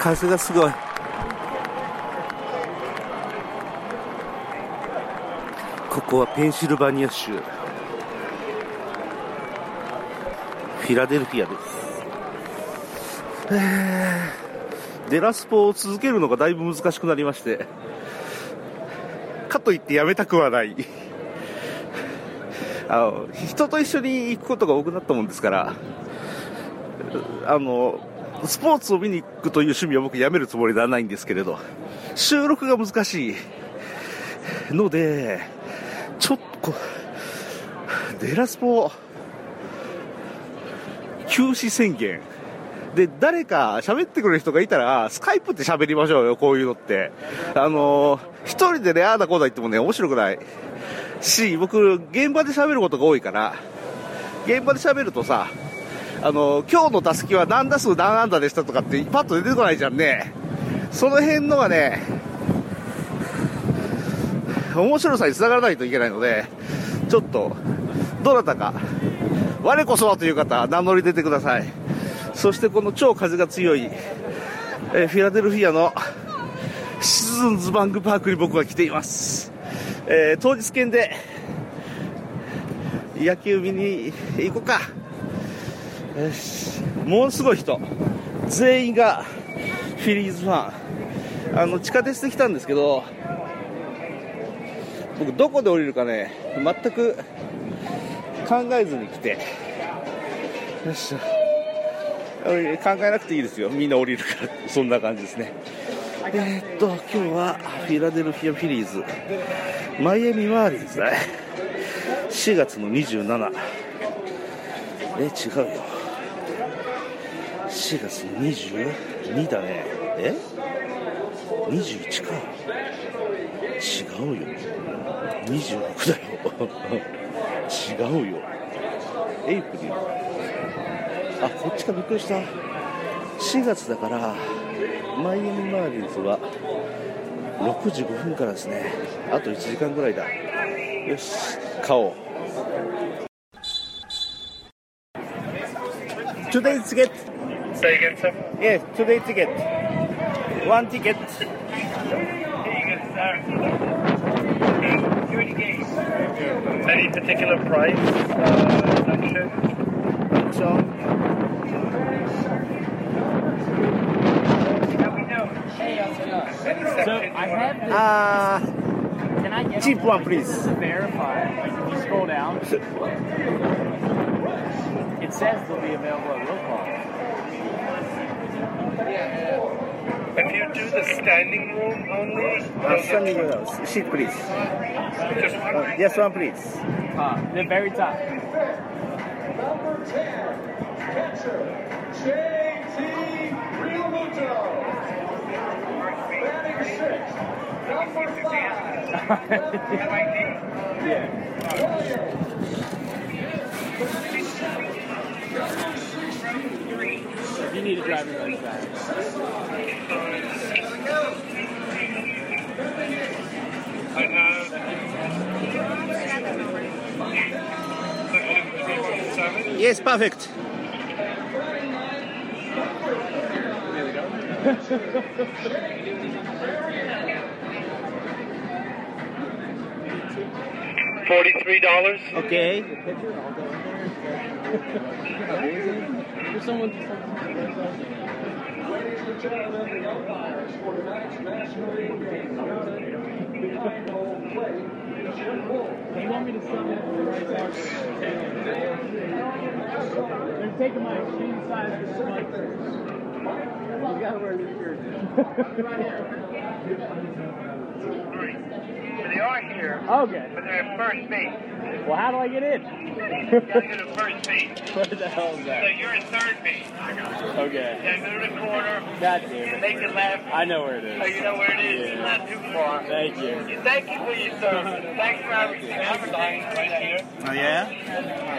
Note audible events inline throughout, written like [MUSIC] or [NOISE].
風がすごい。ここはペンシルバニア州。フィラデルフィアです。えー。デラスポを続けるのがだいぶ難しくなりまして。かといってやめたくはない。あの人と一緒に行くことが多くなったもんですから。あのスポーツを見に行くという趣味は僕やめるつもりではないんですけれど収録が難しいのでちょっとデラスポ休止宣言で、誰か喋ってくれる人がいたら、スカイプって喋りましょうよ、こういうのって。あのー一人でね、ああだこうだ言ってもね、面白くない。し、僕、現場で喋ることが多いから、現場で喋るとさ、あの今日の打席は何打数何安打でしたとかってパッと出てこないじゃんね。その辺のがね、面白さにつながらないといけないので、ちょっと、どなたか、我こそはという方、名乗り出てください。そしてこの超風が強い、えフィラデルフィアのシズンズバンクパークに僕は来ています。えー当日券で野球見に行こうか。ものすごい人。全員がフィリーズファン。あの、地下鉄で来たんですけど、僕どこで降りるかね、全く考えずに来て、よっしゃ。考えなくていいですよ。みんな降りるから。そんな感じですね。えーっと、今日はフィラデルフィアフィリーズ、マイアミマーリンズね。4月の27。え、違うよ。4月の22だね。え ?21 か。違うよ。26だよ。違うよ。 April。あ、こっちかびっくりした。4月だから、マイアミマーリーズは6時5分からですね。あと1時間ぐらいだ。よし、買おう。Today's ticket. Say again, sir. Yes, today's ticket. One ticket. Any particular price? Uh, not sure. So I have this. Ah, Can I get cheap one, please. To verify, like if you scroll down, it says they'll be available at roll call. If you do the standing room only, uh, standing uh, seat, please. just one. Uh, yes, one, please. Uh, the very top. If [LAUGHS] you need a driver's license. I have. Seven. Yes, perfect. Forty-three dollars. Okay. [LAUGHS] You want me to send it right back? They're taking my exchange size for sponsors. You gotta wear this shirt. They are here, Okay. but they're at first base. Well, how do I get in? you gotta go first base. [LAUGHS] What the hell is that? So you're in third base. Okay. Yeah, go to the corner. God damn it. Make a left. I know where it is. Oh, you know where it is? Yeah. It's not too far. Thank you. Thank you for your service. [LAUGHS] Thanks for everything. Everything right here. Oh, yeah?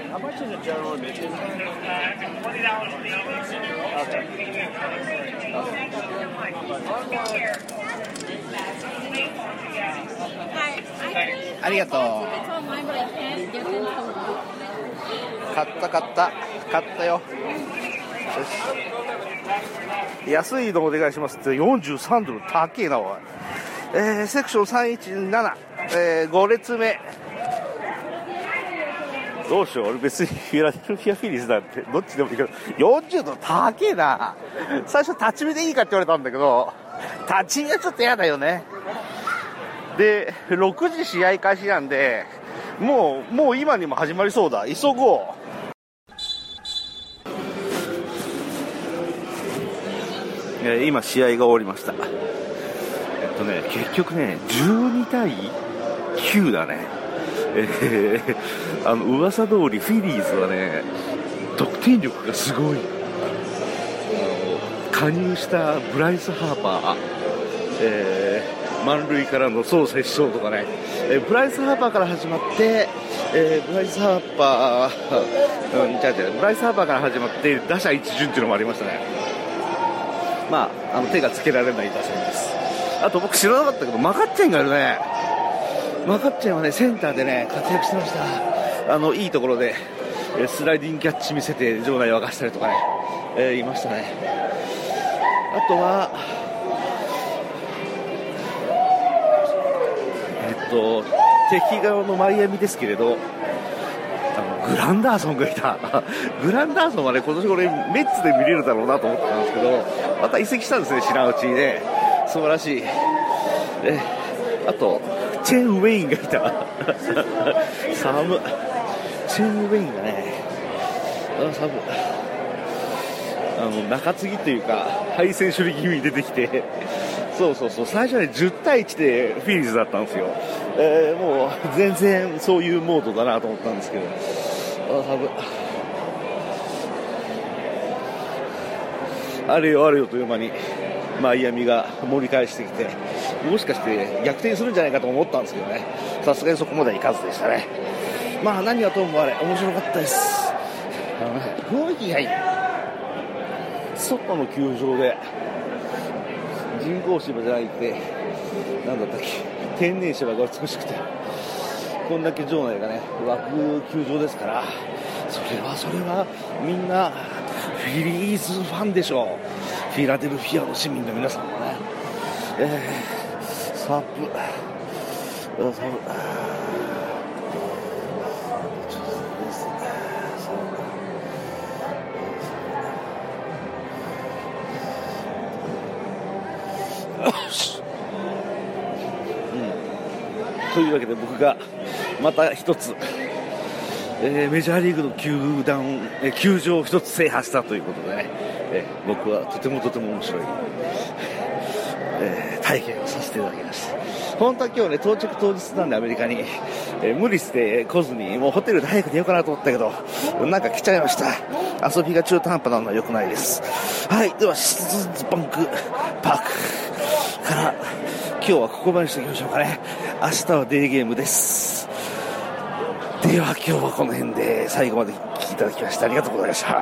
How much is a general admission? Uh, $20 each. Okay. okay. Hi, I think it's online, but I can't. 買った買った。買ったよ。よし。安いのお願いしますって。43ドル高えなおい。えー、セクション317、えー、5列目。どうしよう。俺別にフィラデルフィアフィリーズなんて。どっちでもいいけど。40度高えな。最初立ち見でいいかって言われたんだけど。立ち見はちょっと嫌だよね。で6時試合開始なんでもうもう今にも始まりそうだ。急ごう。え今試合が終わりました。えっとね結局ね12対9だね。えーあの噂通りフィリーズはね得点力がすごい。加入したブライス・ハーパー、えー満塁からの走接勝とかね、えーブライス・ハーパーから始まって、えーブライス・ハーパー、[LAUGHS] うん、違う違う。ブライス・ハーパーから始まって打者一巡っていうのもありましたね。まあ、あの手がつけられない打線です。あと僕知らなかったけどマカッチェンがいるね。マカッチェンはねセンターでね活躍してました。あのいいところでえスライディングキャッチ見せて場内を沸かしたりとかね、えーいましたね。あとはと敵側のマイアミですけれどあのグランダーソンがいた。[LAUGHS] グランダーソンはね今年俺メッツで見れるだろうなと思ったんですけどまた移籍したんですね知らんうちにね。素晴らしい。あとチェン・ウェインがいた。[LAUGHS] 寒チェン・ウェインがねあ寒あの中継ぎというか敗戦処理気味に出てきて。そうそうそう。最初はね10対1でフィリーズだったんですよ、えーもう全然そういうモードだなと思ったんですけど。ああれよあれよという間にマイアミが盛り返してきてもしかして逆転するんじゃないかと思ったんですけどね。さすがにそこまではいかずでしたね。まあ何はともあれ面白かったです。あのね雰囲気がいい。外の球場で人工芝じゃなくて何だったっけ？天然芝が美しくて。こんだけ場内がね湧く球場ですから。それはそれはみんなフィリーズファンでしょう。フィラデルフィアの市民の皆さんもね。えー、サープサープ。というわけで僕がまた一つ、えーメジャーリーグの球団、えー球場を一つ制覇したということでね、えー僕はとてもとても面白い、えー体験をさせていただきました。本当は今日ね到着当日なんでアメリカに、えー無理して来ずにもうホテルで早く出ようかなと思ったけどなんか来ちゃいました。遊びが中途半端なのは良くないです。はいではシズンズバンクパークから今日はここまでしておきましょうかね。明日はデーゲームです。では今日はこの辺で最後まで聞きいただきましてありがとうございました。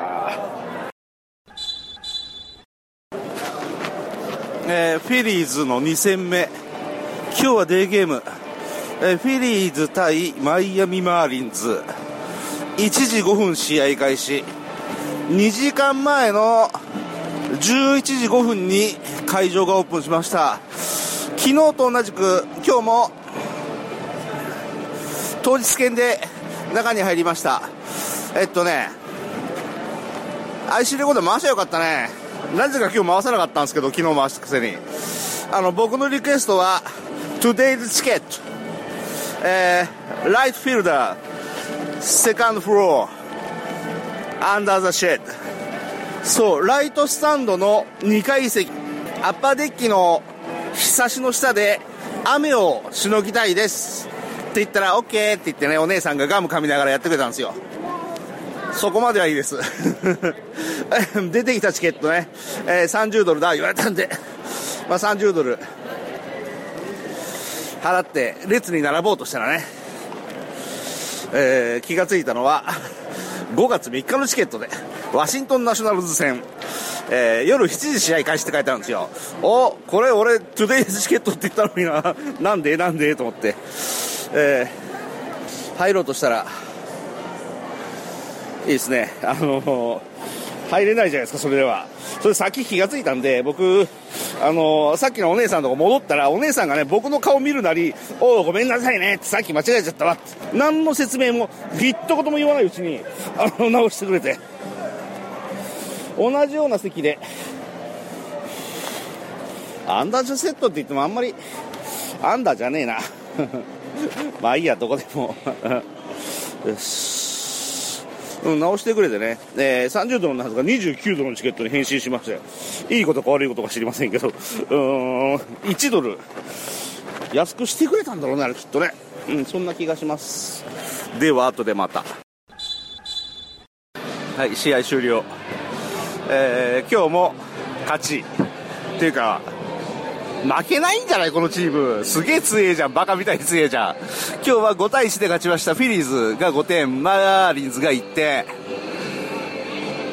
えーフィリーズの2戦目。今日はデーゲーム、えーフィリーズ対マイアミマーリンズ。1時5分試合開始。2時間前の11時5分に会場がオープンしました。昨日と同じく今日も当日券で中に入りました。えっとね IC レコード回しゃよかったね。なぜか今日回さなかったんですけど昨日回したくせに。あの僕のリクエストは Today's Ticket えー、ライトフィルダーセカンドフローアンダーザシェッドそうライトスタンドの2階席。アッパーデッキのひさしの下で雨をしのぎたいです。って言ったら OK って言ってねお姉さんがガム噛みながらやってくれたんですよ。そこまではいいです。[LAUGHS] 出てきたチケットね、えー30ドルだ言われたんで、まあ、30ドル。払って列に並ぼうとしたらね、えー気がついたのは5月3日のチケットでワシントンナショナルズ戦、えー夜7時試合開始って書いてあるんですよおこれ俺トゥデイズチケットって言ったのにな [LAUGHS] なんで？なんで？と思って、えー入ろうとしたらいいですねあの入れないじゃないですか、それでは。それさっき気がついたんで、僕、あのさっきのお姉さんとこ戻ったら、お姉さんがね、僕の顔見るなり、おうごめんなさいねってさっき間違えちゃったわって。何の説明も、一言も言わないうちに、あの、直してくれて。同じような席で、アンダージュセットって言ってもあんまり、アンダーじゃねえな。[LAUGHS] まあいいや、どこでも。よし。うん、直してくれてね、えー、30ドルのはずが29ドルのチケットに返信しましたよ。いいことか悪いことか知りませんけど、うーん、1ドル、安くしてくれたんだろうね、あれきっとね。うん、そんな気がします。では、後でまた。はい、試合終了。えー、今日も勝ち。っていうか、負けないんじゃないこのチーム。すげえ強えじゃん。バカみたいに強えじゃん。今日は5対1で勝ちました。フィリーズが5点、マーリンズが1点。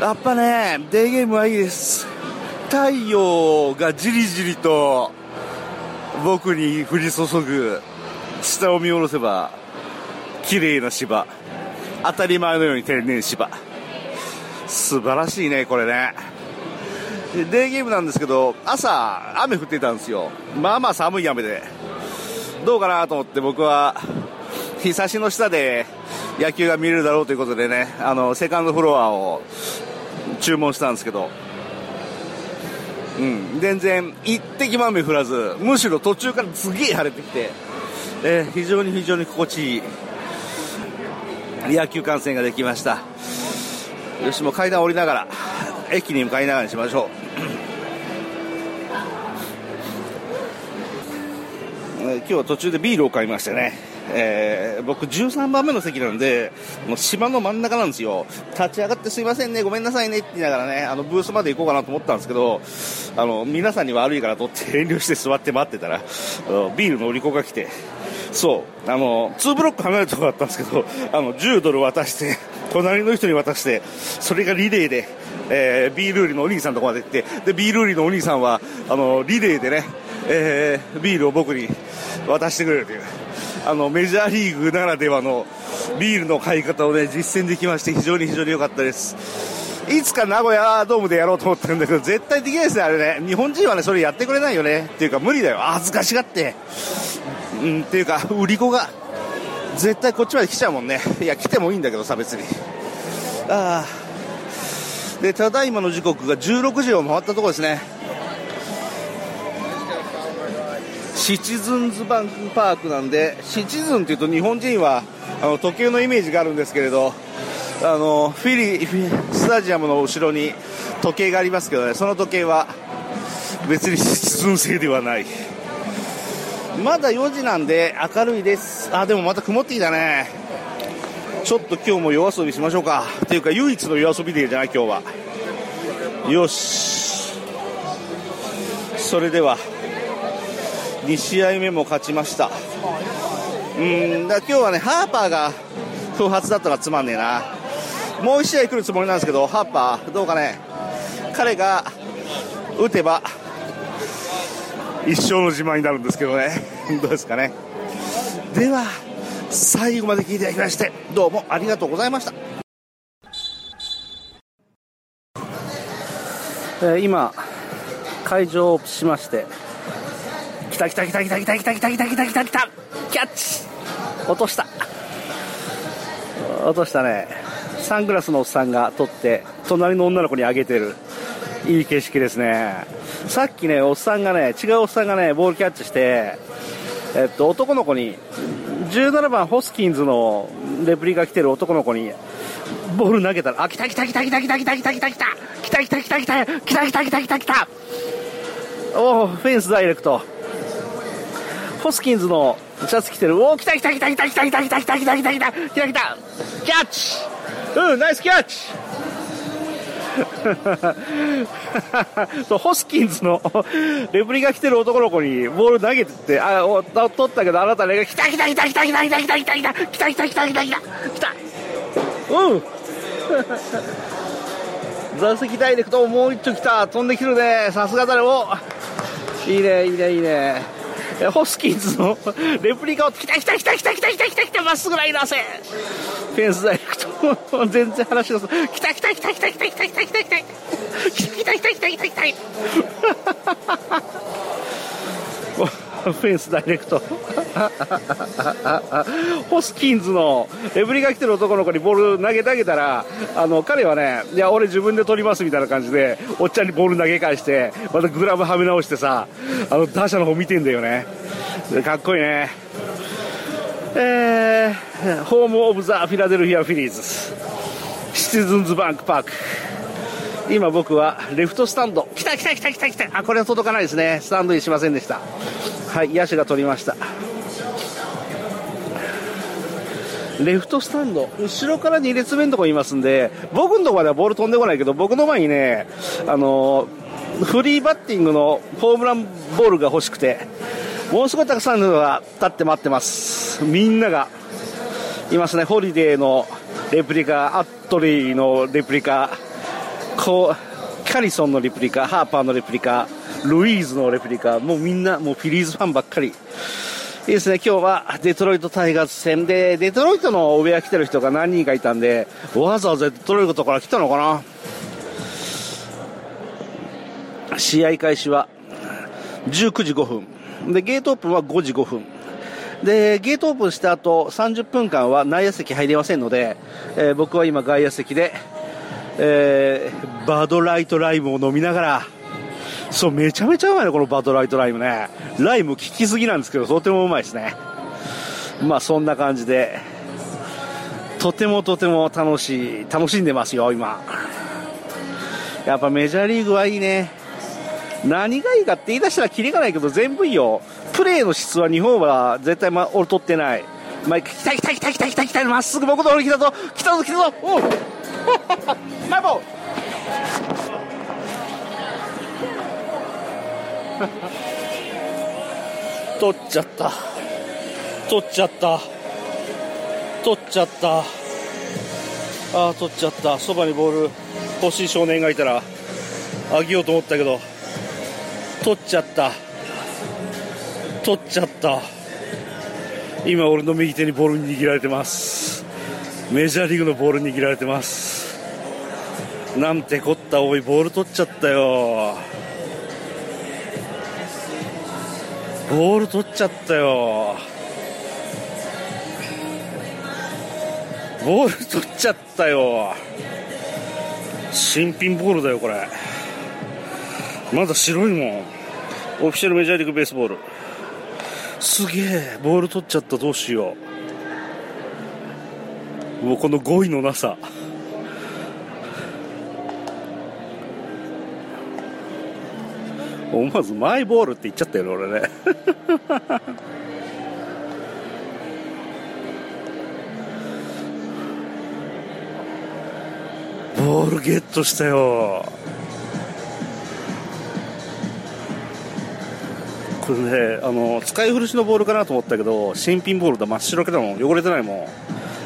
やっぱね、デーゲームはいいです。太陽がじりじりと僕に降り注ぐ下を見下ろせば綺麗な芝当たり前のように天然芝素晴らしいねこれね。デーゲームなんですけど朝雨降ってたんですよ。まあまあ寒い雨で。どうかなと思って僕は日差しの下で野球が見れるだろうということでねあのセカンドフロアを注文したんですけど。うん、全然一滴も雨降らずむしろ途中からすげえ晴れてきて、えー非常に非常に心地いい野球観戦ができました。よしも階段降りながら駅に向かいながらにしましょう、今日は途中でビールを買いましてね。えー僕13番目の席なんでもう芝の真ん中なんですよ。立ち上がってすいませんねごめんなさいねって言いながらねあのブースまで行こうかなと思ったんですけどあの皆さんに悪いからとって遠慮して座って待ってたらビールの売り子が来てそう。あの2ブロック離れたところだったんですけど [LAUGHS] あの10ドル渡して [LAUGHS] 隣の人に渡してそれがリレーで、えービール売りのお兄さんのとこまで行ってでビール売りのお兄さんはあのリレーでね、えービールを僕に渡してくれるという。あのメジャーリーグならではのビールの買い方をね実践できまして非常に非常に良かったです。いつか名古屋ドームでやろうと思ってるんだけど絶対できないですねあれね日本人はねそれやってくれないよねっていうか無理だよ。恥ずかしがって。うんっていうか売り子が絶対こっちまで来ちゃうもんね。いや来てもいいんだけどさ別に。ああ。でただいまの時刻が16時を回ったところですね。シチズンズバンクパークなんでシチズンっていうと日本人はあの時計のイメージがあるんですけれどあのフィリフィスタジアムの後ろに時計がありますけどねその時計は別にシチズン製ではない。まだ4時なんで明るいです。あでもまた曇ってきたね。ちょっと今日も夜遊びしましょうか。っていうか唯一の夜遊びデーじゃない今日は。よし。それでは2試合目も勝ちました。うんだ今日はねハーパーが不発だったらつまんねえな。もう1試合来るつもりなんですけどハーパーどうかね。彼が打てば一生の自慢になるんですけどね。[LAUGHS] どうですかね。では最後まで聞いていただきましてどうもありがとうございました。えー今会場をしまして来た来た来た来た来た来た来た来た来た来た来たキャッチ落とした落としたねサングラスのおっさんが取って隣の女の子にあげてるいい景色ですねさっきねおっさんがね違うおっさんがねボールキャッチしてえっと男の子に17番ホスキンズのレプリが来てる男の子にボール投げたらあ来た来た来た来た来た来た来た来た来た来た来た来た来た来た来た来た来た来たおおフェンスダイレクト。ホスキンズのシャツ着てる。おお来た来た来た来た来た来た来た来た来た来た来た来た来たキャッチ。うんナイスキャッチ。[LAUGHS] そうホスキンズの [LAUGHS] レプリが来てる男の子にボール投げてってあお取ったけどあなたね来た来た来た来た来た来た来た来た来た来た来た来た来た来た来たうん座席ダイレクトもう一丁来た飛んできてるねさすがだねおいいねいいねいいねホスキンズのレプリカを来た来た来た来た来た来た来た来たまっすぐライナーせフェンスダイレクト全然話がす来た来た来た来た来た来た来た来た来た来た来た来た来た来た来たフェンスダイレクト。ホスキンズのレプリカ来てる男の子にボール投げてあげたらあの彼はねいや俺自分で取りますみたいな感じでおっちゃんにボール投げ返してまたグラブはめ直してさあの打者の方見てんだよね。かっこいいね。えー、ホームオブザ・フィラデルフィア・フィリーズ。シティズンズバンクパーク。今僕はレフトスタンド。来た来た来た来た来た。あこれは届かないですね。スタンドにしませんでした。はい野手が取りました。レフトスタンド後ろから2列目のとこいますんで僕のとこまではボール飛んでこないけど僕の前にねあのフリーバッティングのホームランボールが欲しくてものすごいたくさんの人が立って待ってます。みんながいますね。ホリデーのレプリカアットリーのレプリカ。こうキャリソンのレプリカハーパーのレプリカルイーズのレプリカもうみんなもうフィリーズファンばっかり。いいですね。今日はデトロイトタイガース戦でデトロイトの上来てる人が何人かいたんでわざわざデトロイトから来たのかな？試合開始は19時5分。でゲートオープンは5時5分。でゲートオープンした後30分間は内野席入れませんので、えー僕は今外野席で、えー Bud Light Lime を飲みながらそうめちゃめちゃうまいねこの Bud Light Lime ね。ライム効きすぎなんですけどとてもうまいですね。まあそんな感じでとてもとても楽しい楽しんでますよ今。やっぱメジャーリーグはいいね。何がいいかって言い出したらキリがないけど全部いいよ。プレーの質は日本は絶対、ま、劣ってない。毎回来た来た来た来た来た来た。まっすぐ僕の方に来たぞ。来たぞ来たぞ。おう。[LAUGHS] マイボー。[LAUGHS] 取っちゃった。取っちゃった。取っちゃった。ああ取っちゃった。そばにボール。欲しい少年がいたらあげようと思ったけど。取っちゃった。取っちゃった。今俺の右手にボール握られてます。メジャーリーグのボール握られてます。なんてこったおいボール取っちゃったよ。ボール取っちゃったよ。ボール取っちゃったよ。新品ボールだよこれ。まだ白いもん。オフィシャルメジャーリーグベースボール。すげえボール取っちゃったどうしよう。もうこの語彙のなさ。思わずマイボールって言っちゃったよね俺ね。[LAUGHS] ボールゲットしたよ。これね、あの、使い古しのボールかなと思ったけど、新品ボールだ、真っ白けだもん、汚れてないも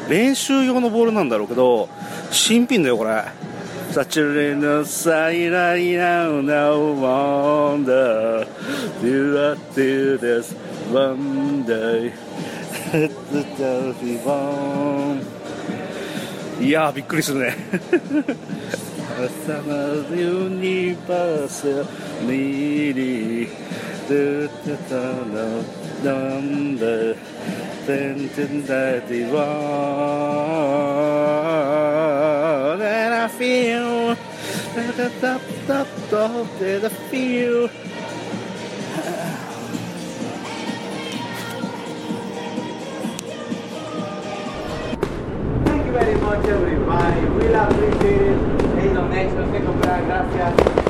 ん。練習用のボールなんだろうけど、新品だよ、これ。サチュのサイライナウナウワンダー、デュアュデス、ワンダイ、ヘッドタフィン。いやびっくりするね。[LAUGHS] the summer universal needy. Do the tunnel number ten ten thirty one, and I feel that the top top top that I feel. Thank you very much, everybody. We'll appreciate it. Next, no sé comprar, gracias.